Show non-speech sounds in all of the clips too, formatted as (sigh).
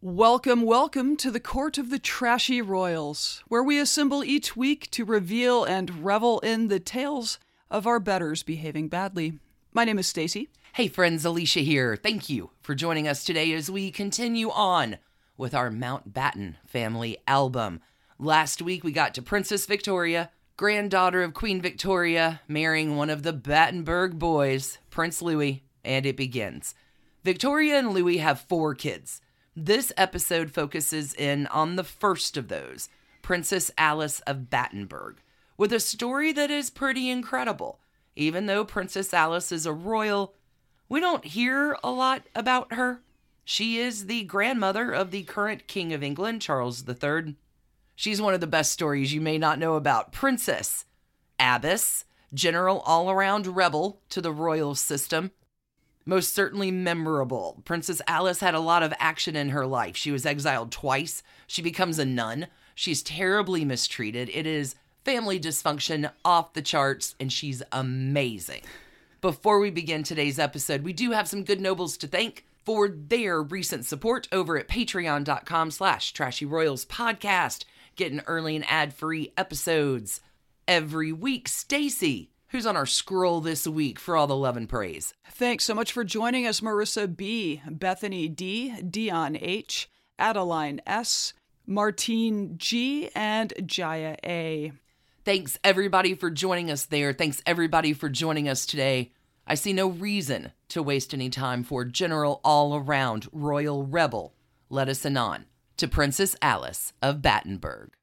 Welcome, welcome to the Court of the Trashy Royals, where we assemble each week to reveal and revel in the tales of our betters behaving badly. My name is Stacy. Hey friends, Alicia here. Thank you for joining us today as we continue on with our Mountbatten family album. Last week we got to Princess Victoria, granddaughter of Queen Victoria, marrying one of the Battenberg boys, Prince Louis, and it begins. Victoria and Louis have four kids. This episode focuses in on the first of those, Princess Alice of Battenberg, with a story that is pretty incredible. Even though Princess Alice is a royal, we don't hear a lot about her. She is the grandmother of the current King of England, Charles III. She's one of the best stories you may not know about. Princess, abbess, general all around rebel to the royal system, most certainly memorable. Princess Alice had a lot of action in her life. She was exiled twice. She becomes a nun. She's terribly mistreated. It is family dysfunction off the charts, and she's amazing. Before we begin today's episode, we do have some good nobles to thank for their recent support over at patreon.com slash trashy royals podcast, getting early and ad-free episodes every week. Stacy, who's on our scroll this week for all the love and praise. Thanks so much for joining us, Marissa B., Bethany D., Dion H., Adeline S., Martine G., and Jaya A. Thanks everybody for joining us there. Thanks everybody for joining us today. I see no reason to waste any time for General All Around Royal Rebel. Let us anon to Princess Alice of Battenberg.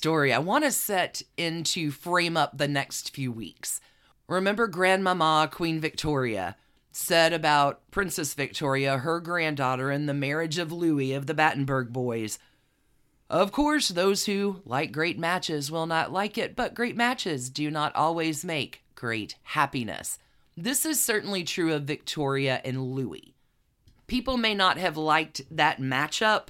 Story. I want to set into frame up the next few weeks. Remember, Grandmama Queen Victoria said about Princess Victoria, her granddaughter, and the marriage of Louis of the Battenberg boys. Of course, those who like great matches will not like it, but great matches do not always make great happiness. This is certainly true of Victoria and Louis. People may not have liked that matchup,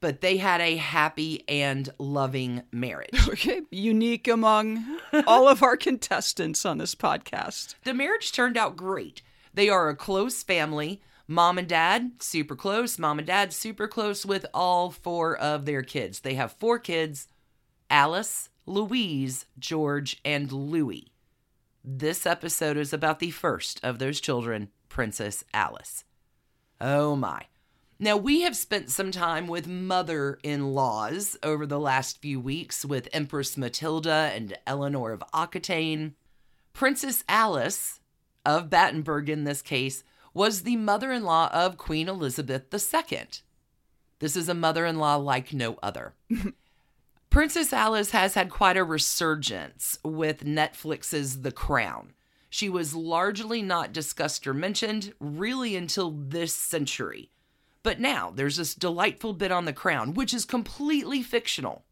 but they had a happy and loving marriage. (laughs) Okay, unique among all of our contestants on this podcast. The marriage turned out great. They are a close family. Mom and dad, super close. Mom and dad, super close with all four of their kids. They have four kids Alice, Louise, George, and Louis. This episode is about the first of those children, Princess Alice. Oh my. Now, we have spent some time with mother in laws over the last few weeks with Empress Matilda and Eleanor of Aquitaine. Princess Alice of Battenberg, in this case, was the mother in law of Queen Elizabeth II. This is a mother in law like no other. (laughs) Princess Alice has had quite a resurgence with Netflix's The Crown. She was largely not discussed or mentioned really until this century. But now there's this delightful bit on The Crown, which is completely fictional,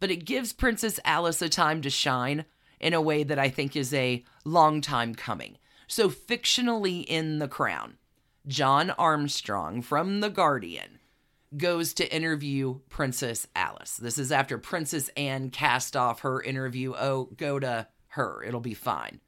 but it gives Princess Alice a time to shine in a way that I think is a long time coming. So, fictionally in The Crown, John Armstrong from The Guardian goes to interview Princess Alice. This is after Princess Anne cast off her interview. Oh, go to her, it'll be fine.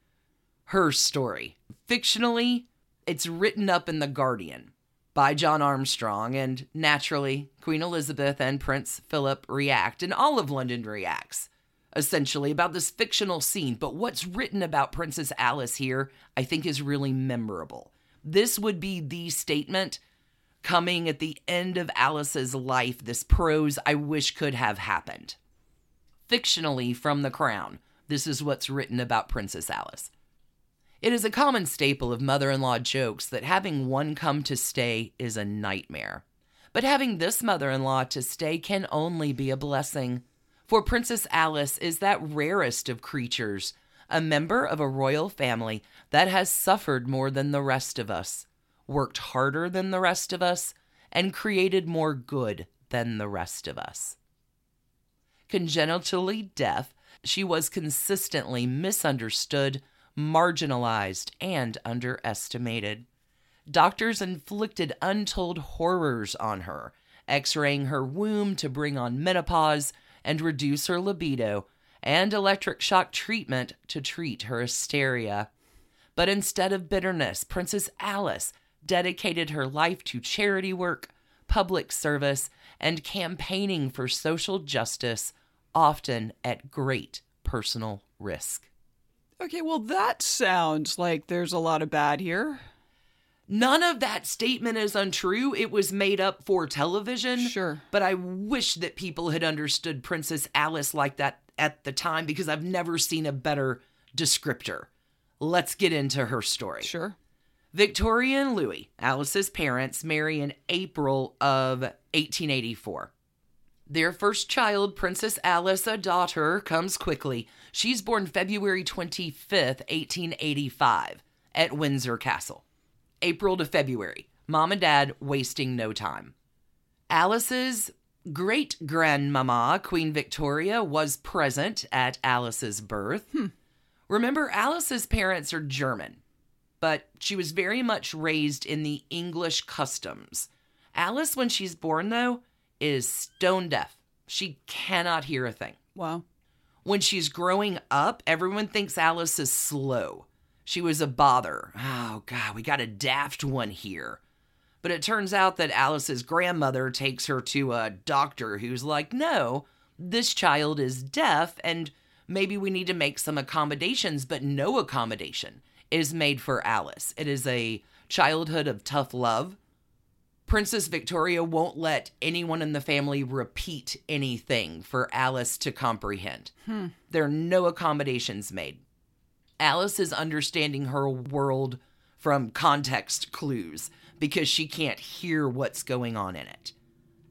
Her story. Fictionally, it's written up in The Guardian by John Armstrong, and naturally, Queen Elizabeth and Prince Philip react, and all of London reacts, essentially, about this fictional scene. But what's written about Princess Alice here, I think, is really memorable. This would be the statement coming at the end of Alice's life, this prose I wish could have happened. fictionally from the crown. This is what's written about Princess Alice. It is a common staple of mother in law jokes that having one come to stay is a nightmare. But having this mother in law to stay can only be a blessing. For Princess Alice is that rarest of creatures, a member of a royal family that has suffered more than the rest of us, worked harder than the rest of us, and created more good than the rest of us. Congenitally deaf, she was consistently misunderstood, marginalized, and underestimated. Doctors inflicted untold horrors on her, x raying her womb to bring on menopause and reduce her libido, and electric shock treatment to treat her hysteria. But instead of bitterness, Princess Alice dedicated her life to charity work, public service, and campaigning for social justice, often at great personal risk. Okay, well, that sounds like there's a lot of bad here. None of that statement is untrue. It was made up for television. Sure. But I wish that people had understood Princess Alice like that at the time because I've never seen a better descriptor. Let's get into her story. Sure. Victoria and Louis, Alice's parents, marry in April of 1884. Their first child, Princess Alice, a daughter, comes quickly. She's born February 25th, 1885, at Windsor Castle. April to February. Mom and Dad wasting no time. Alice's great grandmama, Queen Victoria, was present at Alice's birth. Hmm. Remember, Alice's parents are German, but she was very much raised in the English customs. Alice, when she's born, though, is stone deaf. She cannot hear a thing. Wow. When she's growing up, everyone thinks Alice is slow. She was a bother. Oh, God, we got a daft one here. But it turns out that Alice's grandmother takes her to a doctor who's like, no, this child is deaf and maybe we need to make some accommodations, but no accommodation is made for Alice. It is a childhood of tough love. Princess Victoria won't let anyone in the family repeat anything for Alice to comprehend. Hmm. There are no accommodations made. Alice is understanding her world from context clues because she can't hear what's going on in it.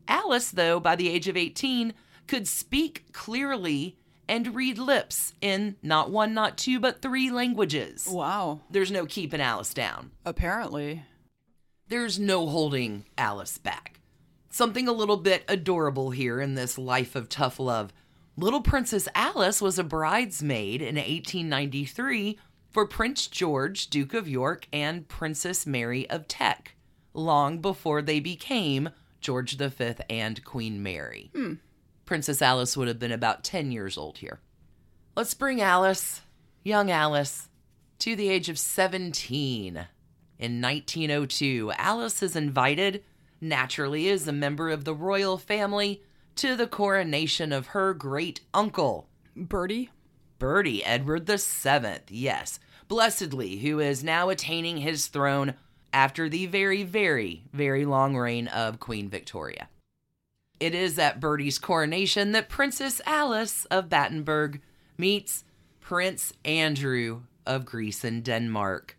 Alice, though, by the age of 18, could speak clearly and read lips in not one, not two, but three languages. Wow. There's no keeping Alice down. Apparently. There's no holding Alice back. Something a little bit adorable here in this life of tough love. Little Princess Alice was a bridesmaid in 1893 for Prince George, Duke of York, and Princess Mary of Teck, long before they became George V and Queen Mary. Hmm. Princess Alice would have been about 10 years old here. Let's bring Alice, young Alice, to the age of 17. In 1902, Alice is invited, naturally as a member of the royal family, to the coronation of her great uncle, Bertie? Bertie Edward VII, yes, blessedly, who is now attaining his throne after the very, very, very long reign of Queen Victoria. It is at Bertie's coronation that Princess Alice of Battenberg meets Prince Andrew of Greece and Denmark.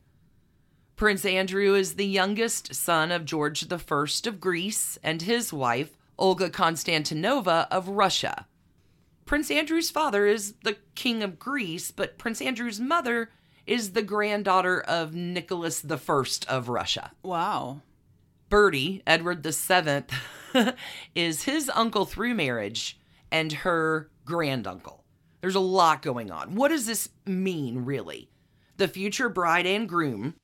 Prince Andrew is the youngest son of George I of Greece and his wife, Olga Konstantinova of Russia. Prince Andrew's father is the King of Greece, but Prince Andrew's mother is the granddaughter of Nicholas I of Russia. Wow. Bertie, Edward VII, (laughs) is his uncle through marriage and her granduncle. There's a lot going on. What does this mean, really? The future bride and groom,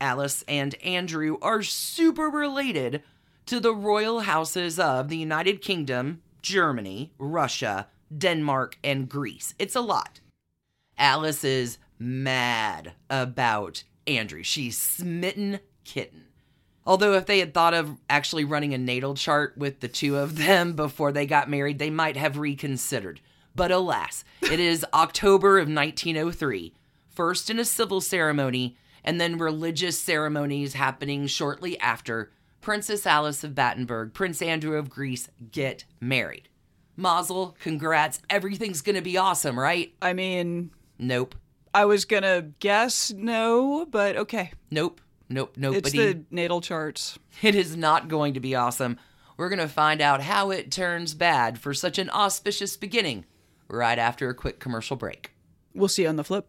Alice and Andrew, are super related to the royal houses of the United Kingdom, Germany, Russia, Denmark, and Greece. It's a lot. Alice is mad about Andrew. She's smitten kitten. Although, if they had thought of actually running a natal chart with the two of them before they got married, they might have reconsidered. But alas, it is (laughs) October of 1903, first in a civil ceremony, and then religious ceremonies happening shortly after. Princess Alice of Battenberg, Prince Andrew of Greece get married. Mazel, congrats. Everything's going to be awesome, right? I mean, Nope. I was gonna guess no, but okay. Nope. Nope. Nobody. It's the natal charts. It is not going to be awesome. We're going to find out how it turns bad for such an auspicious beginning right after a quick commercial break. We'll see you on the flip.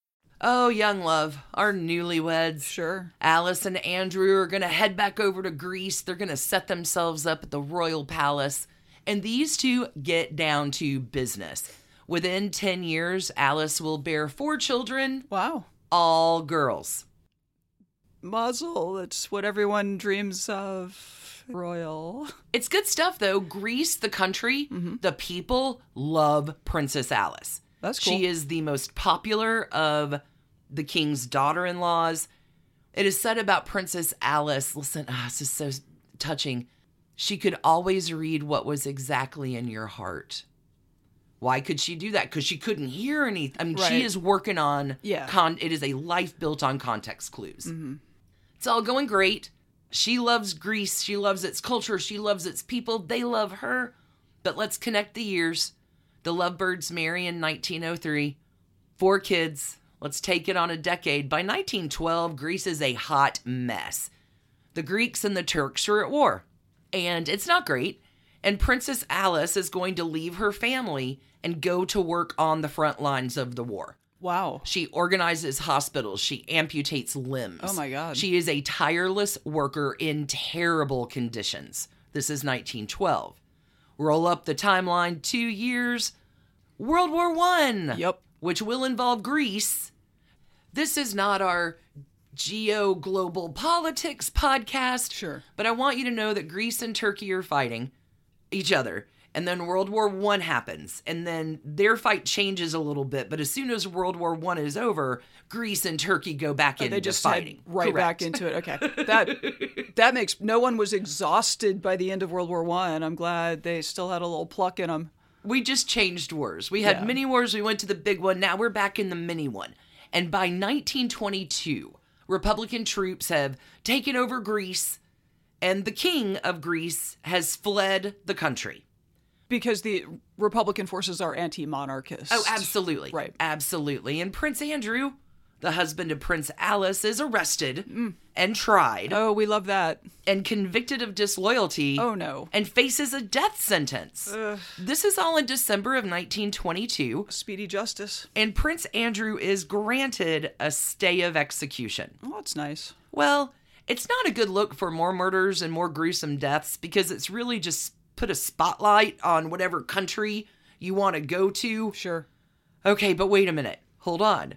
Oh, young love, our newlyweds. Sure. Alice and Andrew are going to head back over to Greece. They're going to set themselves up at the royal palace. And these two get down to business. Within 10 years, Alice will bear four children, Wow. all girls. Mazel. That's what everyone dreams of. Royal. It's good stuff, though. Greece, the country, mm-hmm. the people love Princess Alice. That's cool. She is the most popular of the king's daughter in laws. It is said about Princess Alice listen, ah, this is so touching. She could always read what was exactly in your heart. Why could she do that? Because she couldn't hear anything. I mean, Right. she is working on Yeah. con. It is a life built on context clues. It's all going great. She loves Greece. She loves its culture. She loves its people. They love her. But let's connect the years. The lovebirds marry in 1903. Four kids. Let's take it on a decade. By 1912, Greece is a hot mess. The Greeks and the Turks are at war. And it's not great. And Princess Alice is going to leave her family and go to work on the front lines of the war. Wow. She organizes hospitals. She amputates limbs. Oh my God. She is a tireless worker in terrible conditions. This is 1912. Roll up the timeline two years. World War One. Yep. Which will involve Greece. This is not our geo global politics podcast. Sure. But I want you to know that Greece and Turkey are fighting each other. And then World War One happens, and then their fight changes a little bit. But as soon as World War One is over, Greece and Turkey go back into Oh, they just fighting. right back into it. Okay, (laughs) that that makes no one was exhausted by the end of World War One. I'm glad they still had a little pluck in them. We just changed wars. We had Yeah. mini wars. We went to the big one. Now we're back in the mini one. And by 1922, Republican troops have taken over Greece, and the king of Greece has fled the country. Because the Republican forces are anti-monarchist. Oh, absolutely. Right. Absolutely. And Prince Andrew, the husband of Prince Alice, is arrested mm. and tried Oh, we love that. and convicted of disloyalty. Oh no. And faces a death sentence. This is all in December of 1922, Speedy justice. and Prince Andrew is granted a stay of execution. Oh, that's nice. Well, it's not a good look for more murders and more gruesome deaths because it's really just put a spotlight on whatever country you want to go to. Sure. Okay, but wait a minute. Hold on.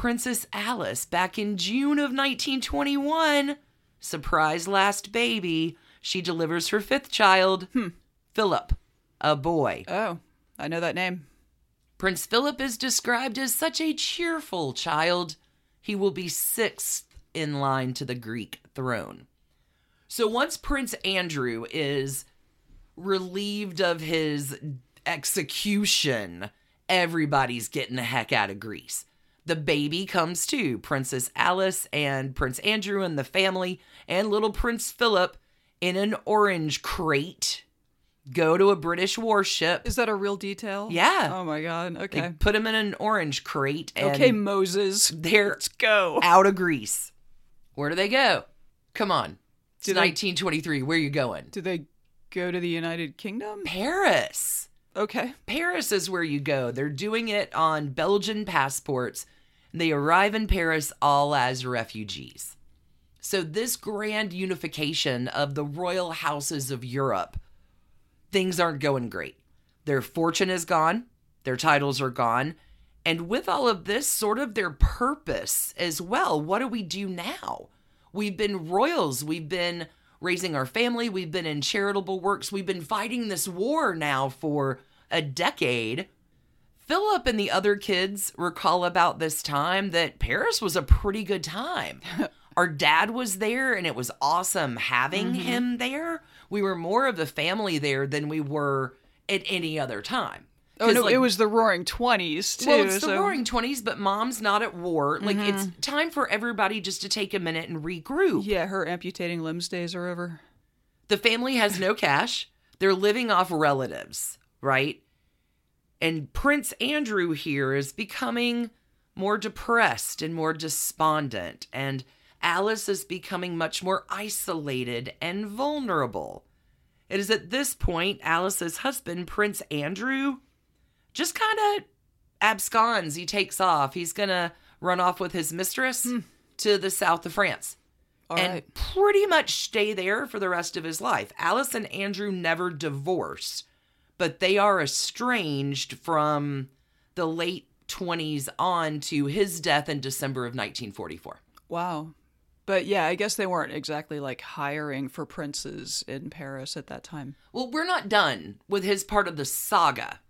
Princess Alice, back in June of 1921, surprise last baby, she delivers her fifth child, hmm. Philip, a boy. Oh, I know that name. Prince Philip is described as such a cheerful child. He will be sixth in line to the Greek throne. So once Prince Andrew is relieved of his execution, everybody's getting the heck out of Greece. The baby comes too. Princess Alice and Prince Andrew and the family and little Prince Philip in an orange crate go to a British warship. Is that a real detail? Yeah. Oh my god. They Okay. put him in an orange crate and Okay, Moses. they're Let's go. out of Greece. Where do they go? Come on. It's Do they- 1923. Where are you going? Do they go to the United Kingdom? Paris. Okay. Paris is where you go. They're doing it on Belgian passports. They arrive in Paris all as refugees. So, this grand unification of the royal houses of Europe, things aren't going great. Their fortune is gone, their titles are gone, and with all of this, sort of their purpose as well. What do we do now? We've been royals, we've been raising our family, we've been in charitable works, we've been fighting this war now for a decade. Philip and the other kids recall about this time that Paris was a pretty good time. (laughs) Our dad was there and it was awesome having mm-hmm. him there. We were more of the family there than we were at any other time. Oh no, like, it was the Roaring Twenties too. well, it's the so- roaring 20s, but mom's not at war. Like, it's mm-hmm. time for everybody just to take a minute and regroup. Yeah, her amputating limbs days are over. The family has no cash. They're living off relatives, right? And Prince Andrew here is becoming more depressed and more despondent, and Alice is becoming much more isolated and vulnerable. It is at this point Alice's husband, Prince Andrew, just kind of absconds. He takes off. He's going to run off with his mistress hmm. to the south of France All and right. pretty much stay there for the rest of his life. Alice and Andrew never divorce, but they are estranged from the late 20s on to his death in December of 1944. Wow. But yeah, I guess they weren't exactly like hiring for princes in Paris at that time. Well, we're not done with his part of the saga.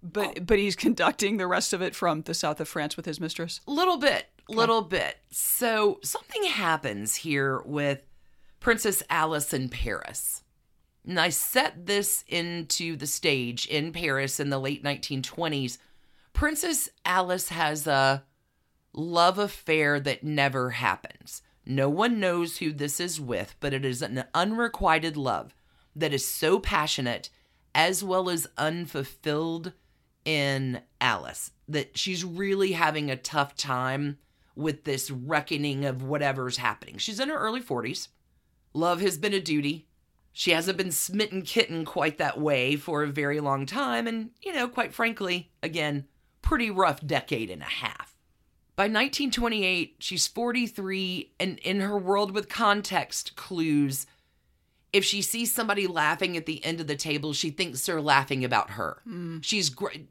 But oh. but he's (laughs) conducting the rest of it from the south of France with his mistress. Little bit, little bit. So something happens here with Princess Alice in Paris. And I set this into the stage in Paris in the late 1920s. Princess Alice has a love affair that never happens. No one knows who this is with, but it is an unrequited love that is so passionate as well as unfulfilled in Alice that she's really having a tough time with this reckoning of whatever's happening. She's in her early 40s. Love has been a duty. She hasn't been smitten kitten quite that way for a very long time. And, you know, quite frankly, again, pretty rough decade and a half. By 1928, she's 43, and in her world with context clues, if she sees somebody laughing at the end of the table, she thinks they're laughing about her. Hmm. She's great.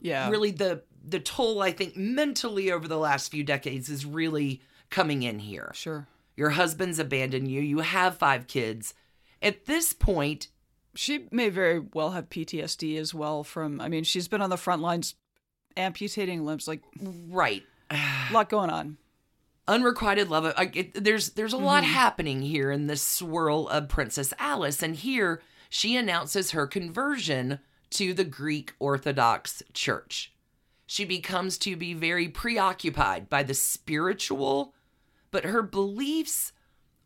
Yeah. Really, the the toll I think mentally over the last few decades is really coming in here. Sure. Your husband's abandoned you. You have five kids. At this point, She may very well have PTSD as well from I mean, she's been on the front lines amputating limbs, like right, a (sighs) lot going on. unrequited love. I, it, there's there's a lot mm-hmm. happening here in this swirl of Princess Alice, and here she announces her conversion to the Greek Orthodox Church. She becomes to be very preoccupied by the spiritual, but her beliefs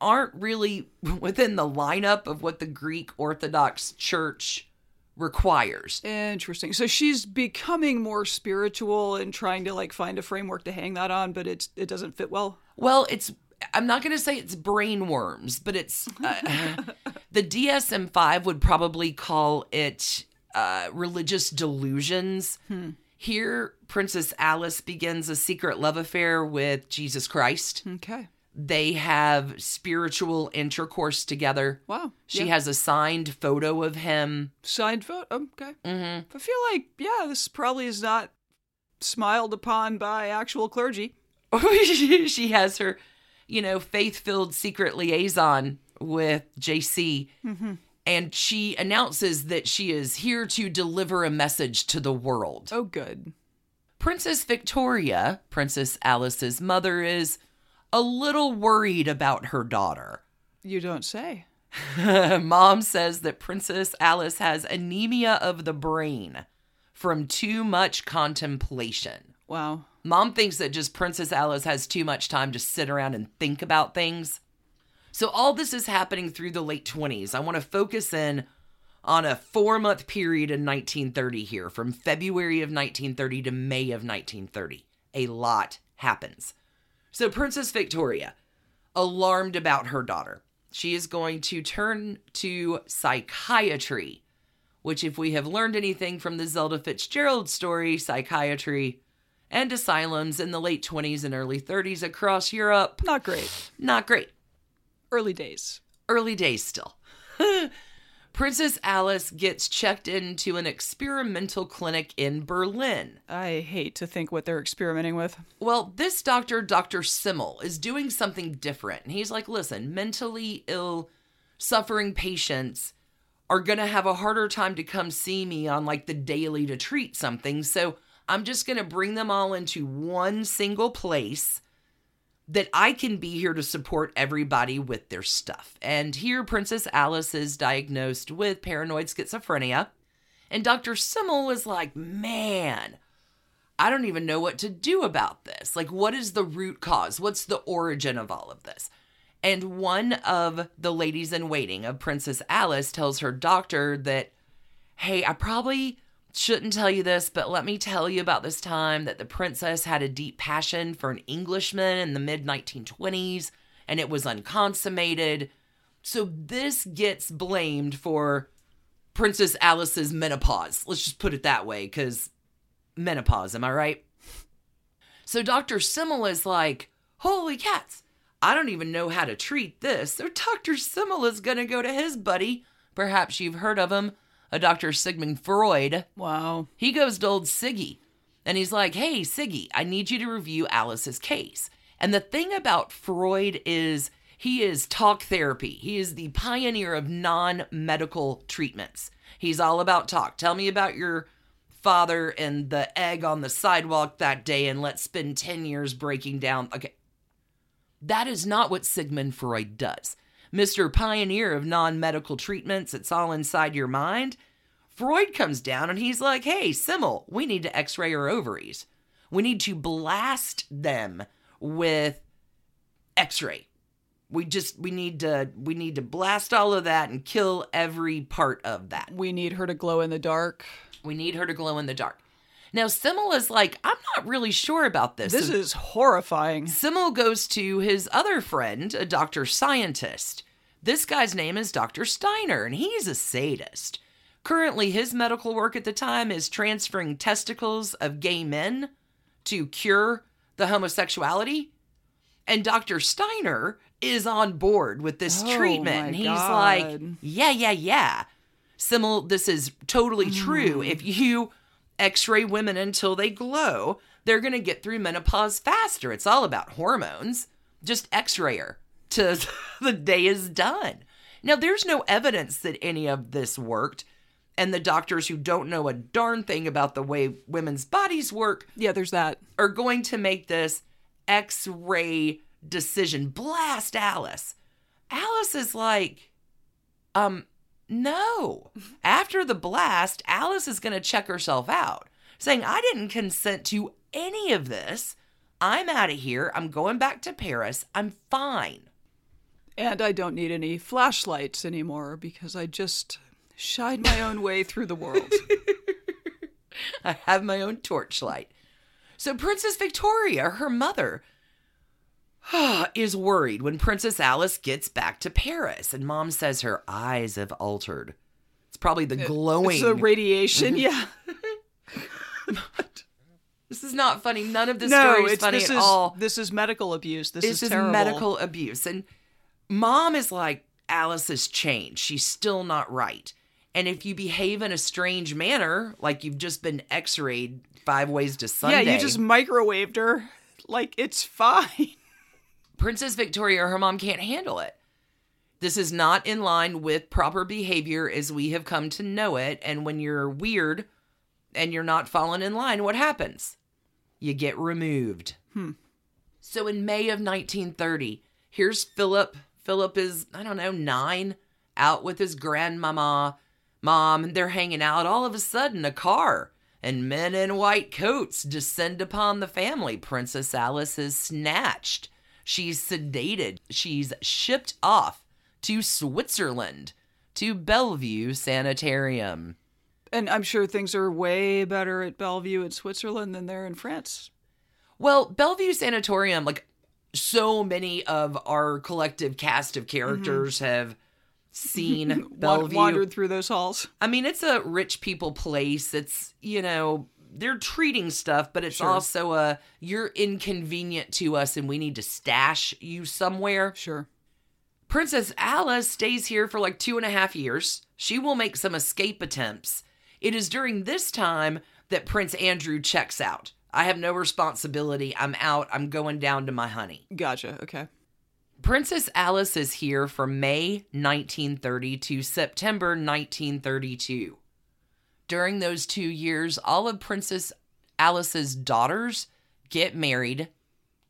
aren't really (laughs) within the lineup of what the Greek Orthodox Church requires. Interesting. So she's becoming more spiritual and trying to like find a framework to hang that on, but it's it doesn't fit well. Well, it's I'm not going to say it's brain worms, but it's uh, (laughs) the DSM-5 would probably call it uh, religious delusions. Here, Princess Alice begins a secret love affair with Jesus Christ. Okay. They have spiritual intercourse together. Wow. She Yeah. has a signed photo of him. signed photo? Okay. hmm I feel like yeah, this probably is not smiled upon by actual clergy. (laughs) she has her, you know, faith filled secret liaison with JC. And she announces that she is here to deliver a message to the world. Oh, good. Princess Victoria, Princess Alice's mother, is a little worried about her daughter. You don't say. (laughs) Mom says that Princess Alice has anemia of the brain from too much contemplation. Wow. Mom thinks that just Princess Alice has too much time to sit around and think about things. So, all this is happening through the late 20s. I want to focus in on a four month period in 1930 here, from February of 1930 to May of 1930. A lot happens. So, Princess Victoria, alarmed about her daughter, she is going to turn to psychiatry, which, if we have learned anything from the Zelda Fitzgerald story, psychiatry and asylums in the late 20s and early 30s across Europe, Not great. not great. Early days. Early days still. Princess Alice gets checked into an experimental clinic in Berlin. I hate to think what they're experimenting with. Well, this doctor, Dr. Simmel, is doing something different. And he's like, listen, mentally ill, suffering patients are going to have a harder time to come see me on like the daily to treat something. So I'm just going to bring them all into one single place that I can be here to support everybody with their stuff. And here, Princess Alice is diagnosed with paranoid schizophrenia. And Dr. Simmel was like, man, I don't even know what to do about this. Like, what is the root cause? What's the origin of all of this? And one of the ladies in waiting of Princess Alice tells her doctor that, hey, I probably shouldn't tell you this, but let me tell you about this time that the princess had a deep passion for an Englishman in the mid 1920s and it was unconsummated. So this gets blamed for Princess Alice's menopause. Let's just put it that way, because menopause, am I right? So Dr. Simmel is like, holy cats, I don't even know how to treat this. So Dr. Simmel is going to go to his buddy. Perhaps you've heard of him, a Dr. Sigmund Freud. Wow. He goes to old Siggy and he's like, hey, Siggy, I need you to review Alice's case. And the thing about Freud is he is talk therapy. He is the pioneer of non medical treatments. He's all about talk. Tell me about your father and the egg on the sidewalk that day, and let's spend 10 years breaking down. Okay. That is not what Sigmund Freud does. Mr. Pioneer of non medical treatments, it's all inside your mind. Freud comes down and he's like, hey, Simmel, we need to x ray your ovaries. We need to blast them with x ray we just we need to we need to blast all of that and kill every part of that We need her to glow in the dark. we need her to glow in the dark now simmel is like i'm not really sure about this This So is horrifying. simmel goes to his other friend a doctor scientist this guy's name is dr Steinach and he's a sadist currently his medical work at the time is transferring testicles of gay men to cure the homosexuality and Dr. Steiner is on board with this Oh, treatment. And he's God. like, yeah, yeah, yeah. Simmel, this is totally true. Mm. If you x ray women until they glow, they're going to get through menopause faster. It's all about hormones. Just x ray her to (laughs) the day is done. Now, there's no evidence that any of this worked. And the doctors who don't know a darn thing about the way women's bodies work Yeah, there's that. are going to make this x ray decision. Blast Alice. Alice is like, um, no. After the blast, Alice is going to check herself out, saying, I didn't consent to any of this. I'm out of here. I'm going back to Paris. I'm fine. And I don't need any flashlights anymore because I just shied my own way through the world. (laughs) I have my own torchlight. So Princess Victoria, her mother, (sighs) is worried when Princess Alice gets back to Paris, and Mom says her eyes have altered. It's probably the uh, glowing. It's the radiation, (laughs) yeah. this is not funny. None of this no, story is funny this at is all. this is medical abuse. This This is is terrible. medical abuse, and Mom is like, Alice has changed. She's still not right. And if you behave in a strange manner, like you've just been X-rayed five ways to Sunday, Yeah, you just microwaved her. Like it's fine. Princess Victoria or her mom can't handle it. This is not in line with proper behavior as we have come to know it. And when you're weird and you're not falling in line, what happens? You get removed. Hmm. So in May of 1930, here's Philip. Philip is, I don't know, nine, out with his grandmama, mom, and they're hanging out. All of a sudden, a car and men in white coats descend upon the family. Princess Alice is snatched. She's sedated. She's shipped off to Switzerland, to Bellevue Sanitarium. And I'm sure things are way better at Bellevue in Switzerland than they're in France. Well, Bellevue Sanatorium, like so many of our collective cast of characters mm-hmm. have seen (laughs) Bellevue. wandered through those halls. I mean, it's a rich people place. It's, you know, they're treating stuff, but it's Sure. also a you're inconvenient to us and we need to stash you somewhere. Sure. Princess Alice stays here for like two and a half years. She will make some escape attempts. It is during this time that Prince Andrew checks out. I have no responsibility. I'm out. I'm going down to my honey. Gotcha. Okay. Princess Alice is here from May 1930 to September 1932. During those two years, all of Princess Alice's daughters get married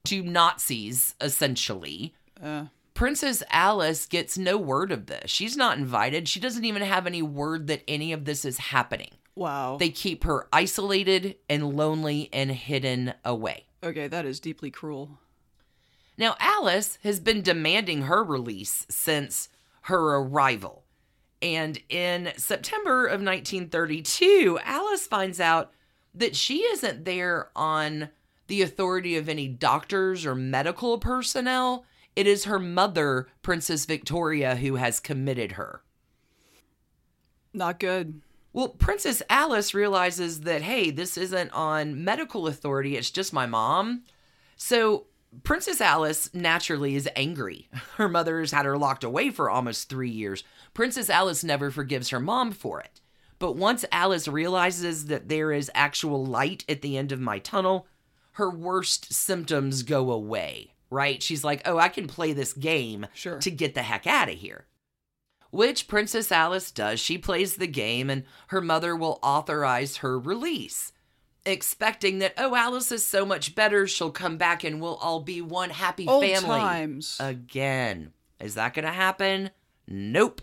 to Nazis, essentially. Uh, Princess Alice gets no word of this. She's not invited. She doesn't even have any word that any of this is happening. wow. They keep her isolated and lonely and hidden away. okay, that is deeply cruel. Now, Alice has been demanding her release since her arrival. And in September of 1932, Alice finds out that she isn't there on the authority of any doctors or medical personnel. It is her mother, Princess Victoria, who has committed her. Not good. Well, Princess Alice realizes that, hey, this isn't on medical authority, it's just my mom. So Princess Alice naturally is angry. (laughs) Her mother's had her locked away for almost three years. Princess Alice never forgives her mom for it. But once Alice realizes that there is actual light at the end of my tunnel, her worst symptoms go away, right? She's like, oh, I can play this game Sure. to get the heck out of here. Which Princess Alice does. She plays the game, and her mother will authorize her release, expecting that, oh, Alice is so much better, she'll come back and we'll all be one happy Old family. times. Again. Is that going to happen? Nope.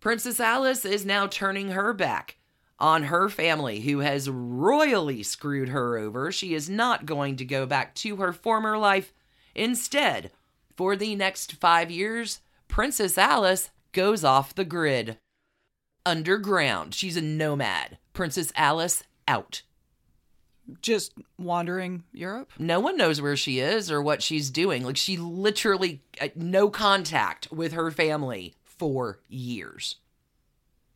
Princess Alice is now turning her back on her family, who has royally screwed her over. She is not going to go back to her former life. Instead, for the next five years, Princess Alice goes off the grid. Underground. She's a nomad. Princess Alice out. Just wandering Europe. No one knows where she is or what she's doing. Like, she literally, uh, no contact with her family for years.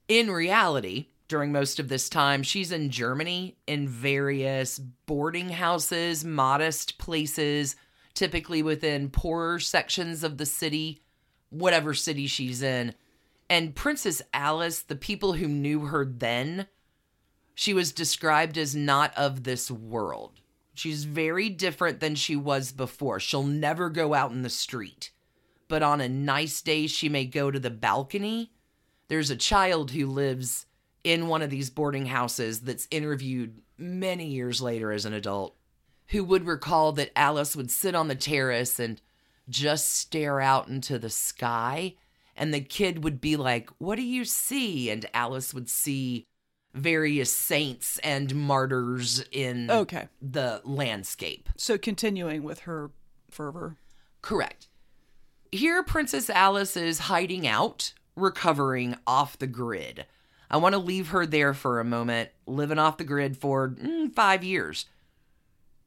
In reality, during most of this time, she's in Germany in various boarding houses, modest places, typically within poorer sections of the city, whatever city she's in. And Princess Alice, the people who knew her then, she was described as not of this world. She's very different than she was before. She'll never go out in the street. But on a nice day, she may go to the balcony. There's a child who lives in one of these boarding houses that's interviewed many years later as an adult who would recall that Alice would sit on the terrace and just stare out into the sky. And the kid would be like, What do you see? And Alice would see various saints and martyrs in Okay. the landscape. So continuing with her fervor. Correct. Here, Princess Alice is hiding out, recovering off the grid. I want to leave her there for a moment, living off the grid for mm, five years.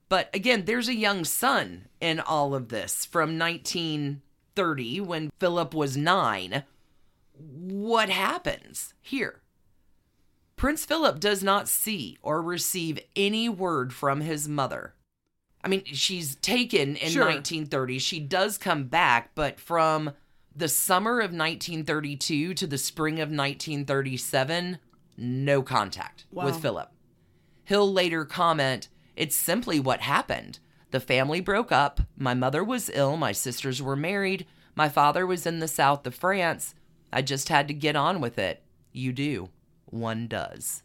But again, there's a young son in all of this from 1930 when Philip was nine. What happens here? Prince Philip does not see or receive any word from his mother. I mean, she's taken in Sure. 1930. She does come back, but from the summer of 1932 to the spring of 1937, no contact Wow. with Philip. He'll later comment, It's simply what happened. The family broke up. My mother was ill. My sisters were married. My father was in the south of France. I just had to get on with it. You do. One does.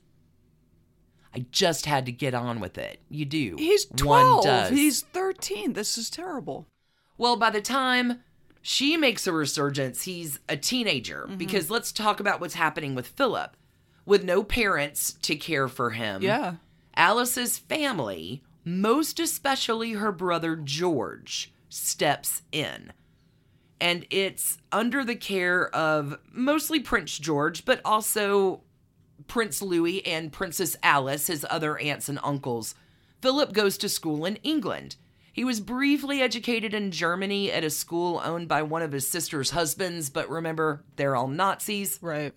I just had to get on with it. You do. He's One 12. does. He's 13. This is terrible. Well, by the time she makes a resurgence, he's a teenager. Mm-hmm. Because let's talk about what's happening with Philip. With no parents to care for him, Yeah. Alice's family, most especially her brother George, steps in. And it's under the care of mostly Prince George, but also Prince Louis and Princess Alice, his other aunts and uncles. Philip goes to school in England. He was briefly educated in Germany at a school owned by one of his sister's husbands, but remember, they're all Nazis. Right.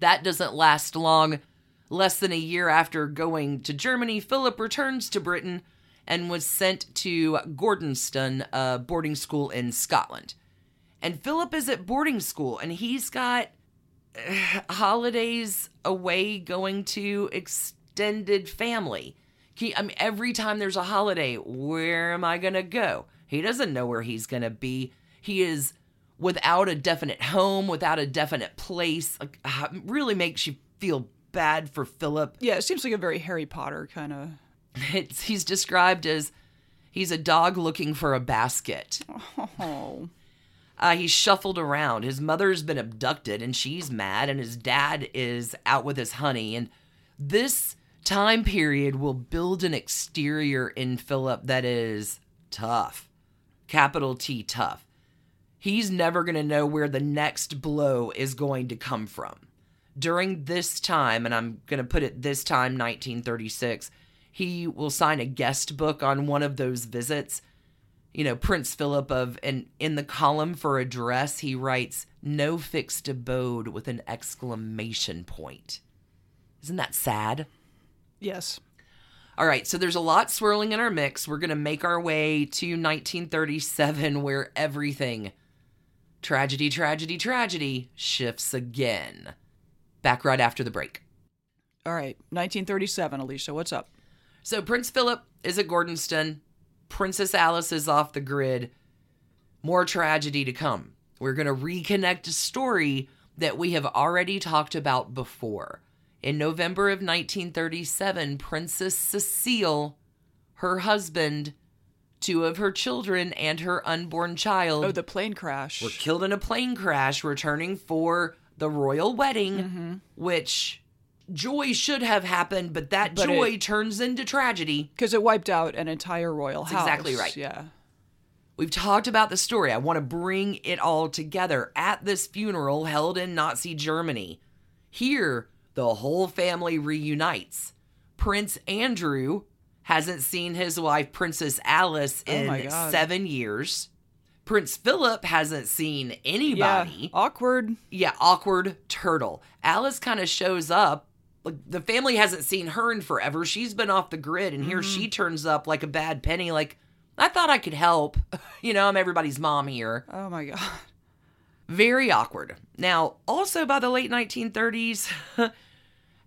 That doesn't last long. Less than a year after going to Germany, Philip returns to Britain and was sent to Gordonstoun, a boarding school in Scotland. And Philip is at boarding school and he's got (sighs) holidays away going to extended family. He, I mean, every time there's a holiday, where am I going to go? He doesn't know where he's going to be. He is without a definite home, without a definite place. Like, (sighs) really makes you feel bad for Philip. Yeah, it seems like a very Harry Potter kind of. (laughs) It's, he's described as he's a dog looking for a basket. Oh. Uh, he's shuffled around. His mother's been abducted and she's mad, and his dad is out with his honey. And this time period will build an exterior in Philip that is tough. Capital T tough. He's never going to know where the next blow is going to come from. During this time, and I'm going to put it this time, 1936, he will sign a guest book on one of those visits. You know, Prince Philip of, and in the column for address, he writes, no fixed abode with an exclamation point. Isn't that sad? Yes. All right, so there's a lot swirling in our mix. We're going to make our way to 1937, where everything tragedy, tragedy, tragedy shifts again. Back right after the break. All right. 1937, Alicia, what's up? So Prince Philip is at Gordonstoun. Princess Alice is off the grid. More tragedy to come. We're going to reconnect a story that we have already talked about before. In November of 1937, Princess Cecile, her husband, two of her children, and her unborn child Oh, the plane crash. were killed in a plane crash returning for the royal wedding, mm-hmm. which joy should have happened, but that But joy it- turns into tragedy. Because it wiped out an entire royal That's house. exactly right. Yeah. We've talked about the story. I want to bring it all together at this funeral held in Nazi Germany. Here, the whole family reunites. Prince Andrew hasn't seen his wife, Princess Alice, Oh in God. seven years. Prince Philip hasn't seen Yeah. anybody. Awkward. Yeah, awkward turtle. Alice kind of shows up. Like the family hasn't seen her in forever. She's been off the grid, and here mm-hmm. she turns up like a bad penny. Like I thought I could help. (laughs) You know, I'm everybody's mom here. Oh my God. Very awkward. Now, also by the late 1930s, (laughs)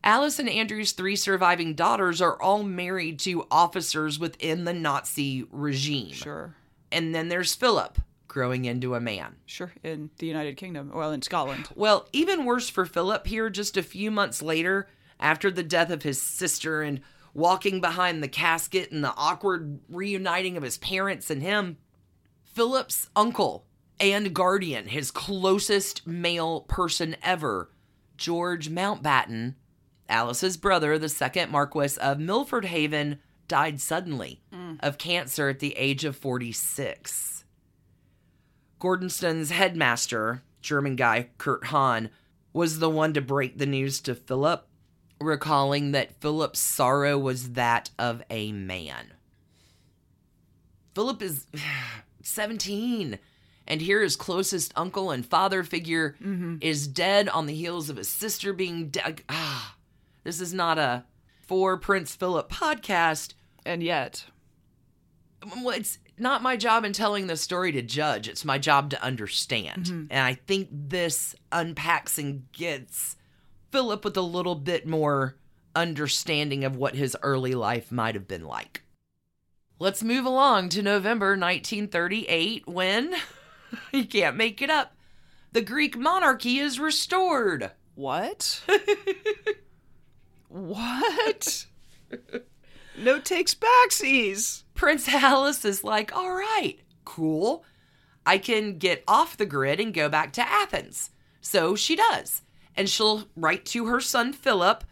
Alice and Andrew's three surviving daughters are all married to officers within the Nazi regime. Sure. And then there's Philip growing into a man. Sure. In the United Kingdom. Well, in Scotland. Well, even worse for Philip here, just a few months later, after the death of his sister and walking behind the casket and the awkward reuniting of his parents and him, Philip's uncle and guardian, his closest male person ever, George Mountbatten, Alice's brother, the second Marquis of Milford Haven, died suddenly of cancer at the age of 46. Gordonstoun's headmaster, German guy Kurt Hahn, was the one to break the news to Philip, recalling that Philip's sorrow was that of a man. Philip is (sighs) 17, and here his closest uncle and father figure is dead on the heels of his sister being dead. Ah, this is not a for Prince Philip podcast. And yet. Well, it's not my job in telling the story to judge. It's my job to understand. And I think this unpacks and gets Philip with a little bit more understanding of what his early life might have been like. Let's move along to November 1938 when, (laughs) you can't make it up, the Greek monarchy is restored. What? (laughs) what? (laughs) no takes backsies. Prince Alice is like, all right, cool. I can get off the grid and go back to Athens. So she does. And she'll write to her son Philip,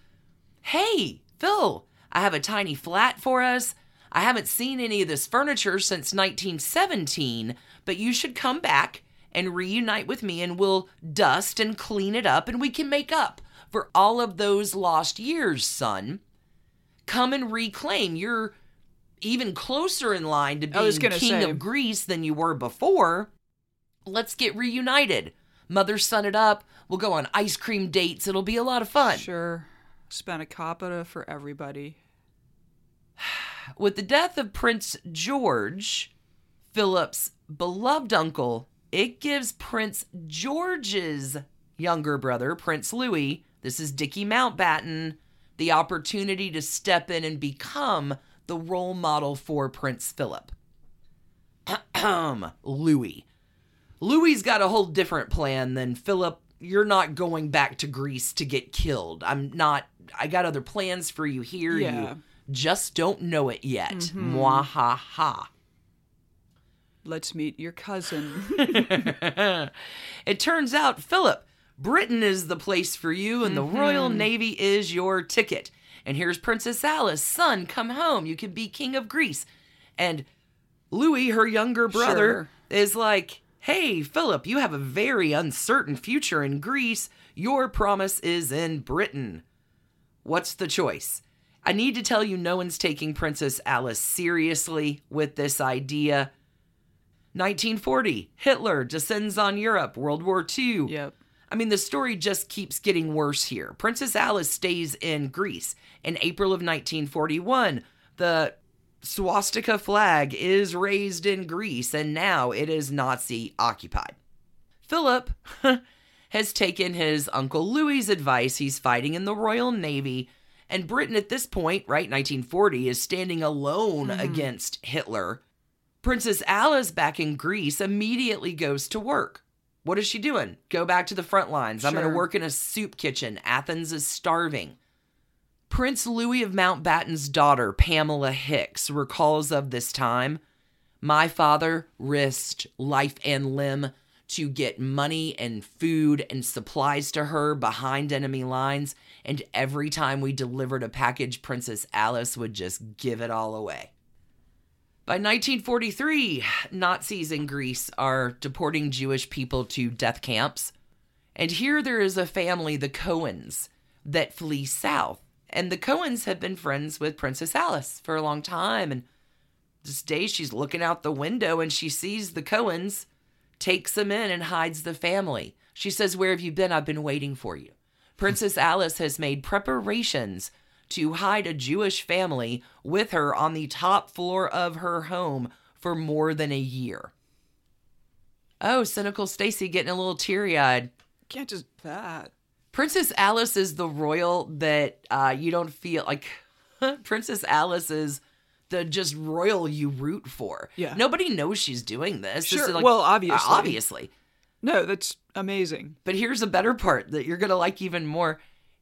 Hey, Phil, I have a tiny flat for us. I haven't seen any of this furniture since 1917, but you should come back and reunite with me and we'll dust and clean it up and we can make up for all of those lost years, son. Come and reclaim. You're even closer in line to being king say. of Greece than you were before. Let's get reunited. Mother son it up. We'll go on ice cream dates. It'll be a lot of fun. Sure. Spanakopita for everybody. (sighs) With the death of Prince George, Philip's beloved uncle, it gives Prince George's younger brother, Prince Louis, this is Dickie Mountbatten, the opportunity to step in and become the role model for Prince Philip. (clears throat) Louis. Louis's got a whole different plan than Philip. You're not going back to Greece to get killed. I'm not. I got other plans for you here. Yeah. You just don't know it yet. Mm-hmm. Mwah ha ha. Let's meet your cousin. (laughs) it turns out, Philip, Britain is the place for you, and the mm-hmm. Royal Navy is your ticket. And here's Princess Alice, son, come home. You can be king of Greece. And Louis, her younger brother, is like, hey, Philip, you have a very uncertain future in Greece. Your promise is in Britain. What's the choice? I need to tell you, no one's taking Princess Alice seriously with this idea. 1940, Hitler descends on Europe, World War II. yep. I mean, the story just keeps getting worse here. Princess Alice stays in Greece. In April of 1941, the swastika flag is raised in Greece, and now it is Nazi occupied. Philip (laughs) has taken his Uncle Louis's advice. He's fighting in the Royal Navy. And Britain at this point, right, 1940, is standing alone mm-hmm. against Hitler. Princess Alice back in Greece immediately goes to work. What is she doing? Go back to the front lines. I'm going to work in a soup kitchen. Athens is starving. Prince Louis of Mountbatten's daughter, Pamela Hicks, recalls of this time My father risked life and limb to get money and food and supplies to her behind enemy lines, and every time we delivered a package, Princess Alice would just give it all away. By 1943, Nazis in Greece are deporting Jewish people to death camps. And here there is a family, the Cohens, that flee south. And the Cohens have been friends with Princess Alice for a long time. And this day she's looking out the window and she sees the Cohens, takes them in and hides the family. She says, Where have you been? I've been waiting for you. Princess Alice has made preparations to hide a Jewish family with her on the top floor of her home for more than a year. Oh, cynical Stacy getting a little teary eyed. Can't just that. Princess Alice is the royal that uh, you don't feel like. (laughs) Princess Alice is the just royal you root for. Yeah. Nobody knows she's doing this. This Sure. is like- Well, uh, obviously. obviously. No, that's amazing. But here's a better part that you're gonna like even more.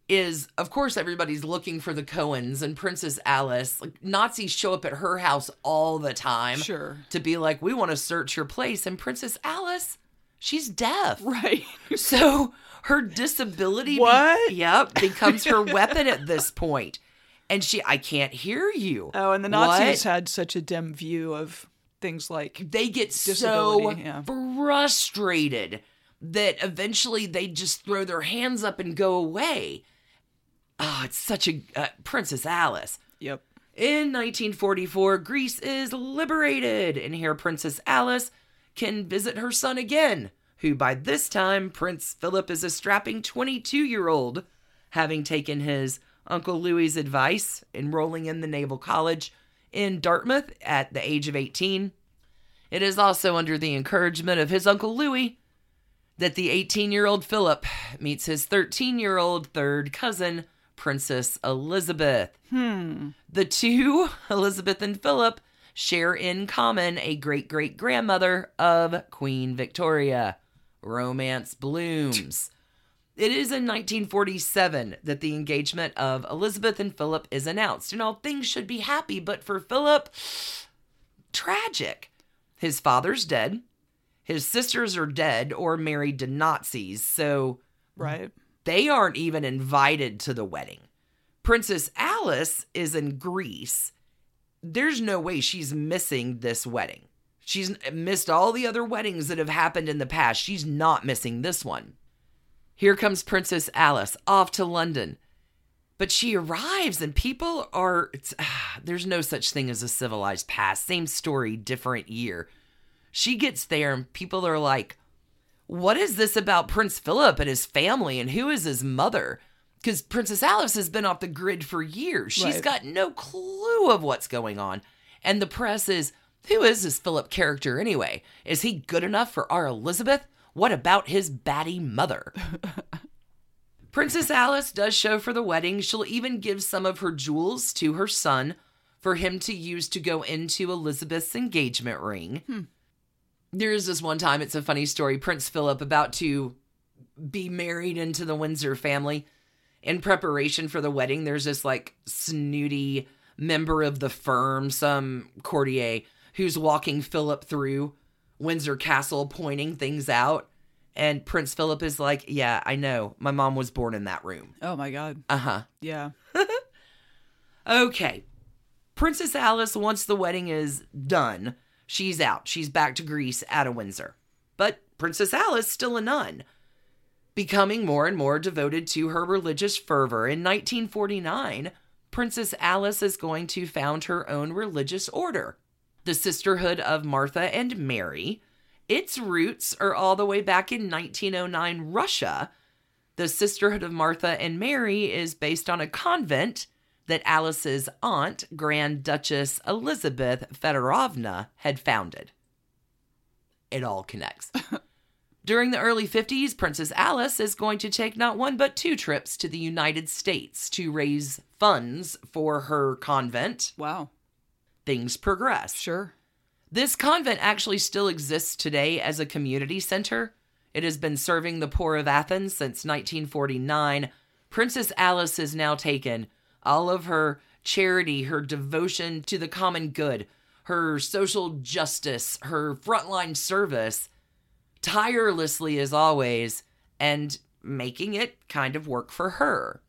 Is of course everybody's looking for the Cohens and Princess Alice. Like Nazis show up at her house all the time. Sure. To be like, we want to search your place. And Princess Alice, she's deaf. Right. So her disability, be- What? yep, becomes her (laughs) weapon at this point. And she, I can't hear you. Oh, and the Nazis What? had such a dim view of things like They get so yeah. frustrated that eventually they just throw their hands up and go away. Oh, it's such a uh, Princess Alice. Yep. In 1944, Greece is liberated, and here Princess Alice can visit her son again, who by this time Prince Philip is a strapping 22 year old, having taken his Uncle Louis's advice, enrolling in the Naval College in Dartmouth at the age of 18. It is also under the encouragement of his Uncle Louis that the 18 year old Philip meets his 13 year old third cousin, Princess Elizabeth. Hmm. The two, (laughs) Elizabeth and Philip, share in common a great great grandmother of Queen Victoria. Romance blooms. It is in 1947 that the engagement of Elizabeth and Philip is announced, and all things should be happy, but for Philip, tragic. His father's dead, his sisters are dead or married to Nazis, so Right. they aren't even invited to the wedding. Princess Alice is in Greece. There's no way she's missing this wedding. She's missed all the other weddings that have happened in the past. She's not missing this one. Here comes Princess Alice off to London. But she arrives and people are it's, ah, there's no such thing as a civilized past. Same story, different year. She gets there and people are like, what is this about Prince Philip and his family and who is his mother? Because Princess Alice has been off the grid for years. She's Right. got no clue of what's going on. And the press is, who is this Philip character anyway? Is he good enough for our Elizabeth? What about his batty mother? (laughs) Princess Alice does show for the wedding. She'll even give some of her jewels to her son for him to use to go into Elizabeth's engagement ring. Hmm. There is this one time, it's a funny story. Prince Philip, about to be married into the Windsor family, in preparation for the wedding, there's this like snooty member of the firm, some courtier, who's walking Philip through Windsor Castle, pointing things out. And Prince Philip is like, Yeah, I know. My mom was born in that room. Oh my god. Uh huh. Yeah. (laughs) Okay. Princess Alice, once the wedding is done, she's out. She's back to Greece out of Windsor. But Princess Alice, still a nun, becoming more and more devoted to her religious fervor. In 1949, Princess Alice is going to found her own religious order, the Sisterhood of Martha and Mary. Its roots are all the way back in 1909 Russia. The Sisterhood of Martha and Mary is based on a convent that Alice's aunt, Grand Duchess Elizabeth Fedorovna, had founded. It all connects. (laughs) During the early 50s, Princess Alice is going to take not one but two trips to the United States to raise funds for her convent. Wow. Things progress. Sure. This convent actually still exists today as a community center. It has been serving the poor of Athens since 1949. Princess Alice has now taken all of her charity, her devotion to the common good, her social justice, her frontline service, tirelessly as always, and making it kind of work for her.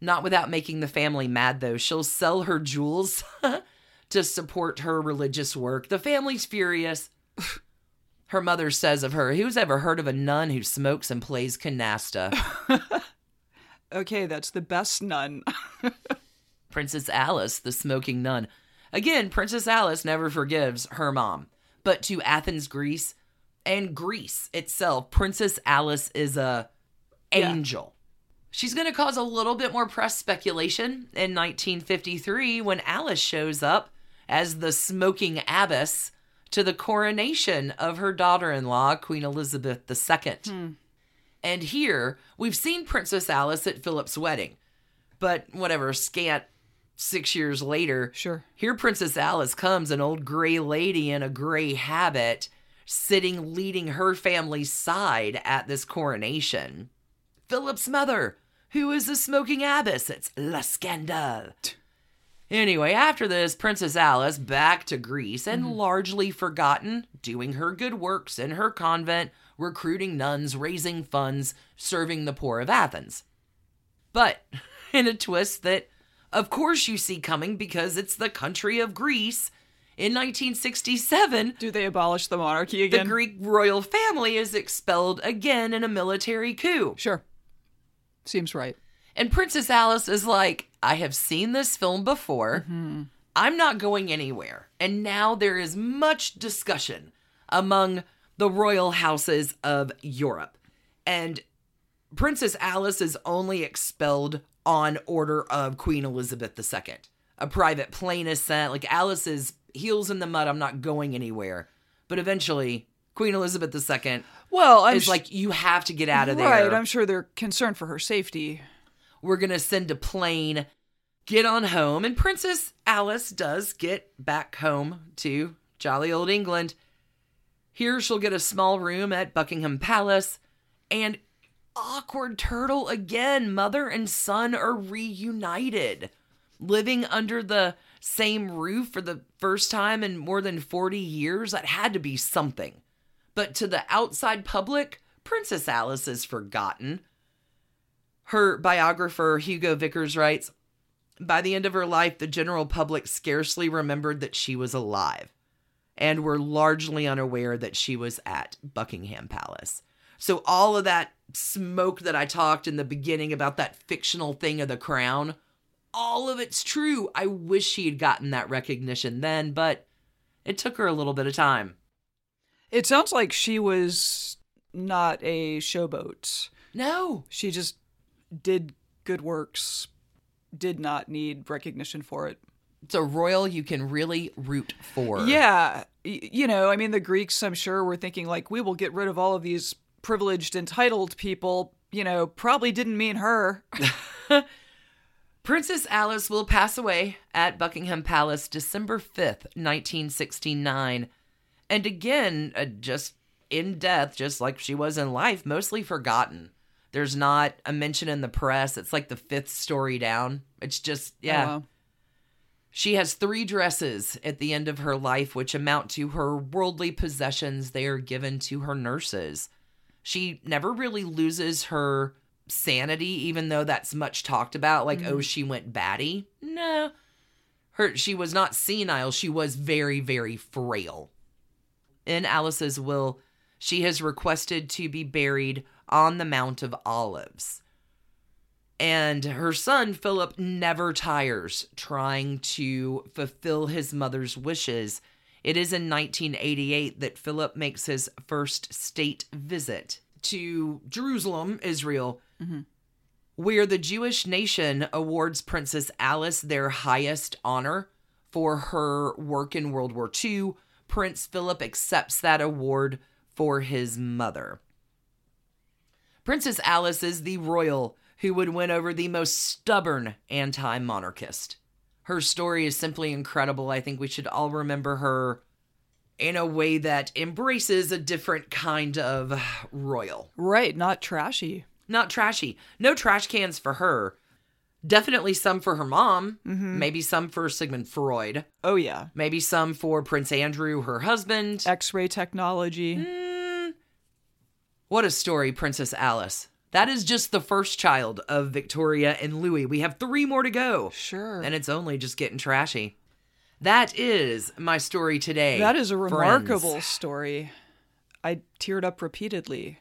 Not without making the family mad, though. She'll sell her jewels (laughs) to support her religious work. The family's furious. (sighs) Her mother says of her, Who's ever heard of a nun who smokes and plays canasta? (laughs) Okay, that's the best nun. (laughs) Princess Alice, the smoking nun. Again, Princess Alice never forgives her mom. But to Athens, Greece, and Greece itself, Princess Alice is a Yeah. angel. She's going to cause a little bit more press speculation in 1953 when Alice shows up as the smoking abbess to the coronation of her daughter-in-law, Queen Elizabeth II. Hmm. And here, we've seen Princess Alice at Philip's wedding. But whatever, scant six years later, Sure. here Princess Alice comes, an old gray lady in a gray habit, sitting leading her family's side at this coronation. Philip's mother, who is the smoking abbess, it's La Scandale. Anyway, after this, Princess Alice back to Greece and mm-hmm. largely forgotten, doing her good works in her convent, recruiting nuns, raising funds, serving the poor of Athens. But (laughs) in a twist that, of course, you see coming because it's the country of Greece, in 1967, Do they abolish the monarchy again? the? Greek royal family is expelled again in a military coup. Sure. Seems right. And Princess Alice is like, I have seen this film before. Mm-hmm. I'm not going anywhere. And now there is much discussion among the royal houses of Europe. And Princess Alice is only expelled on order of Queen Elizabeth II. A private plane is sent. Like Alice is heels in the mud. I'm not going anywhere. But eventually, Queen Elizabeth II Well, I'm is sh- like, you have to get out of there Right. I'm sure they're concerned for her safety. We're going to send a plane, get on home. And Princess Alice does get back home to jolly old England. Here she'll get a small room at Buckingham Palace. And awkward turtle again. Mother and son are reunited, living under the same roof for the first time in more than 40 years. That had to be something. But to the outside public, Princess Alice is forgotten. Her biographer, Hugo Vickers, writes By the end of her life, the general public scarcely remembered that she was alive and were largely unaware that she was at Buckingham Palace. So, all of that smoke that I talked in the beginning about that fictional thing of the crown, all of it's true. I wish she had gotten that recognition then, but it took her a little bit of time. It sounds like she was not a showboat. No, She just did good works, did not need recognition for it. it's a royal you can really root for. Yeah. You know, I mean, the Greeks, I'm sure, were thinking, like, we will get rid of all of these privileged, entitled people. You know, probably didn't mean her. (laughs) Princess Alice will pass away at Buckingham Palace December 5th, 1969, And again, uh, just in death, just like she was in life, mostly forgotten. There's not a mention in the press. It's like the fifth story down. It's just, oh, yeah. Oh, wow. She has three dresses at the end of her life, which amount to her worldly possessions they are given to her nurses. She never really loses her sanity, even though that's much talked about. Like, mm-hmm. oh, she went batty. No. Her she was not senile, she was very, very frail. In Alice's will, she has requested to be buried on the Mount of Olives. And her son, Philip, never tires trying to fulfill his mother's wishes. It is in 1988 that Philip makes his first state visit to Jerusalem, Israel, mm-hmm. where the Jewish nation awards Princess Alice their highest honor for her work in World War II. Prince Philip accepts that award for his mother. Princess Alice is the royal who would win over the most stubborn anti monarchist. Her story is simply incredible. I think we should all remember her in a way that embraces a different kind of royal. Right, not trashy. Not trashy. No trash cans for her. Definitely some for her mom. Maybe some for Sigmund Freud. Oh, yeah. Maybe some for Prince Andrew, her husband. X ray technology. Mm. What a story, Princess Alice. That is just the first child of Victoria and Louis. We have three more to go. Sure. And it's only just getting trashy. That is my story today. that is a friends. remarkable story. I teared up repeatedly.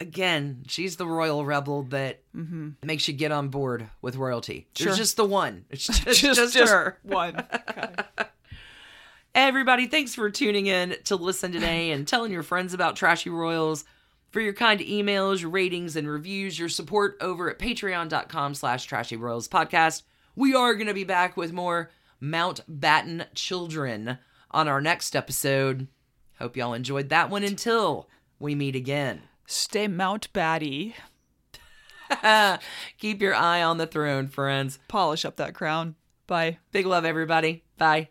Again, she's the royal rebel that mm-hmm. makes you get on board with royalty. There's just the one. It's (laughs) just, just, her. one. (laughs) Everybody, thanks for tuning in to listen today and telling your friends about Trashy Royals. For your kind emails, your ratings, and reviews, your support over at patreon.com slash trashy royals podcast. We are going to be back with more Mountbatten children on our next episode. Hope y'all enjoyed that one until we meet again. Stay Mount Batty. (laughs) Keep your eye on the throne, friends. Polish up that crown. Bye. Big love, everybody. Bye.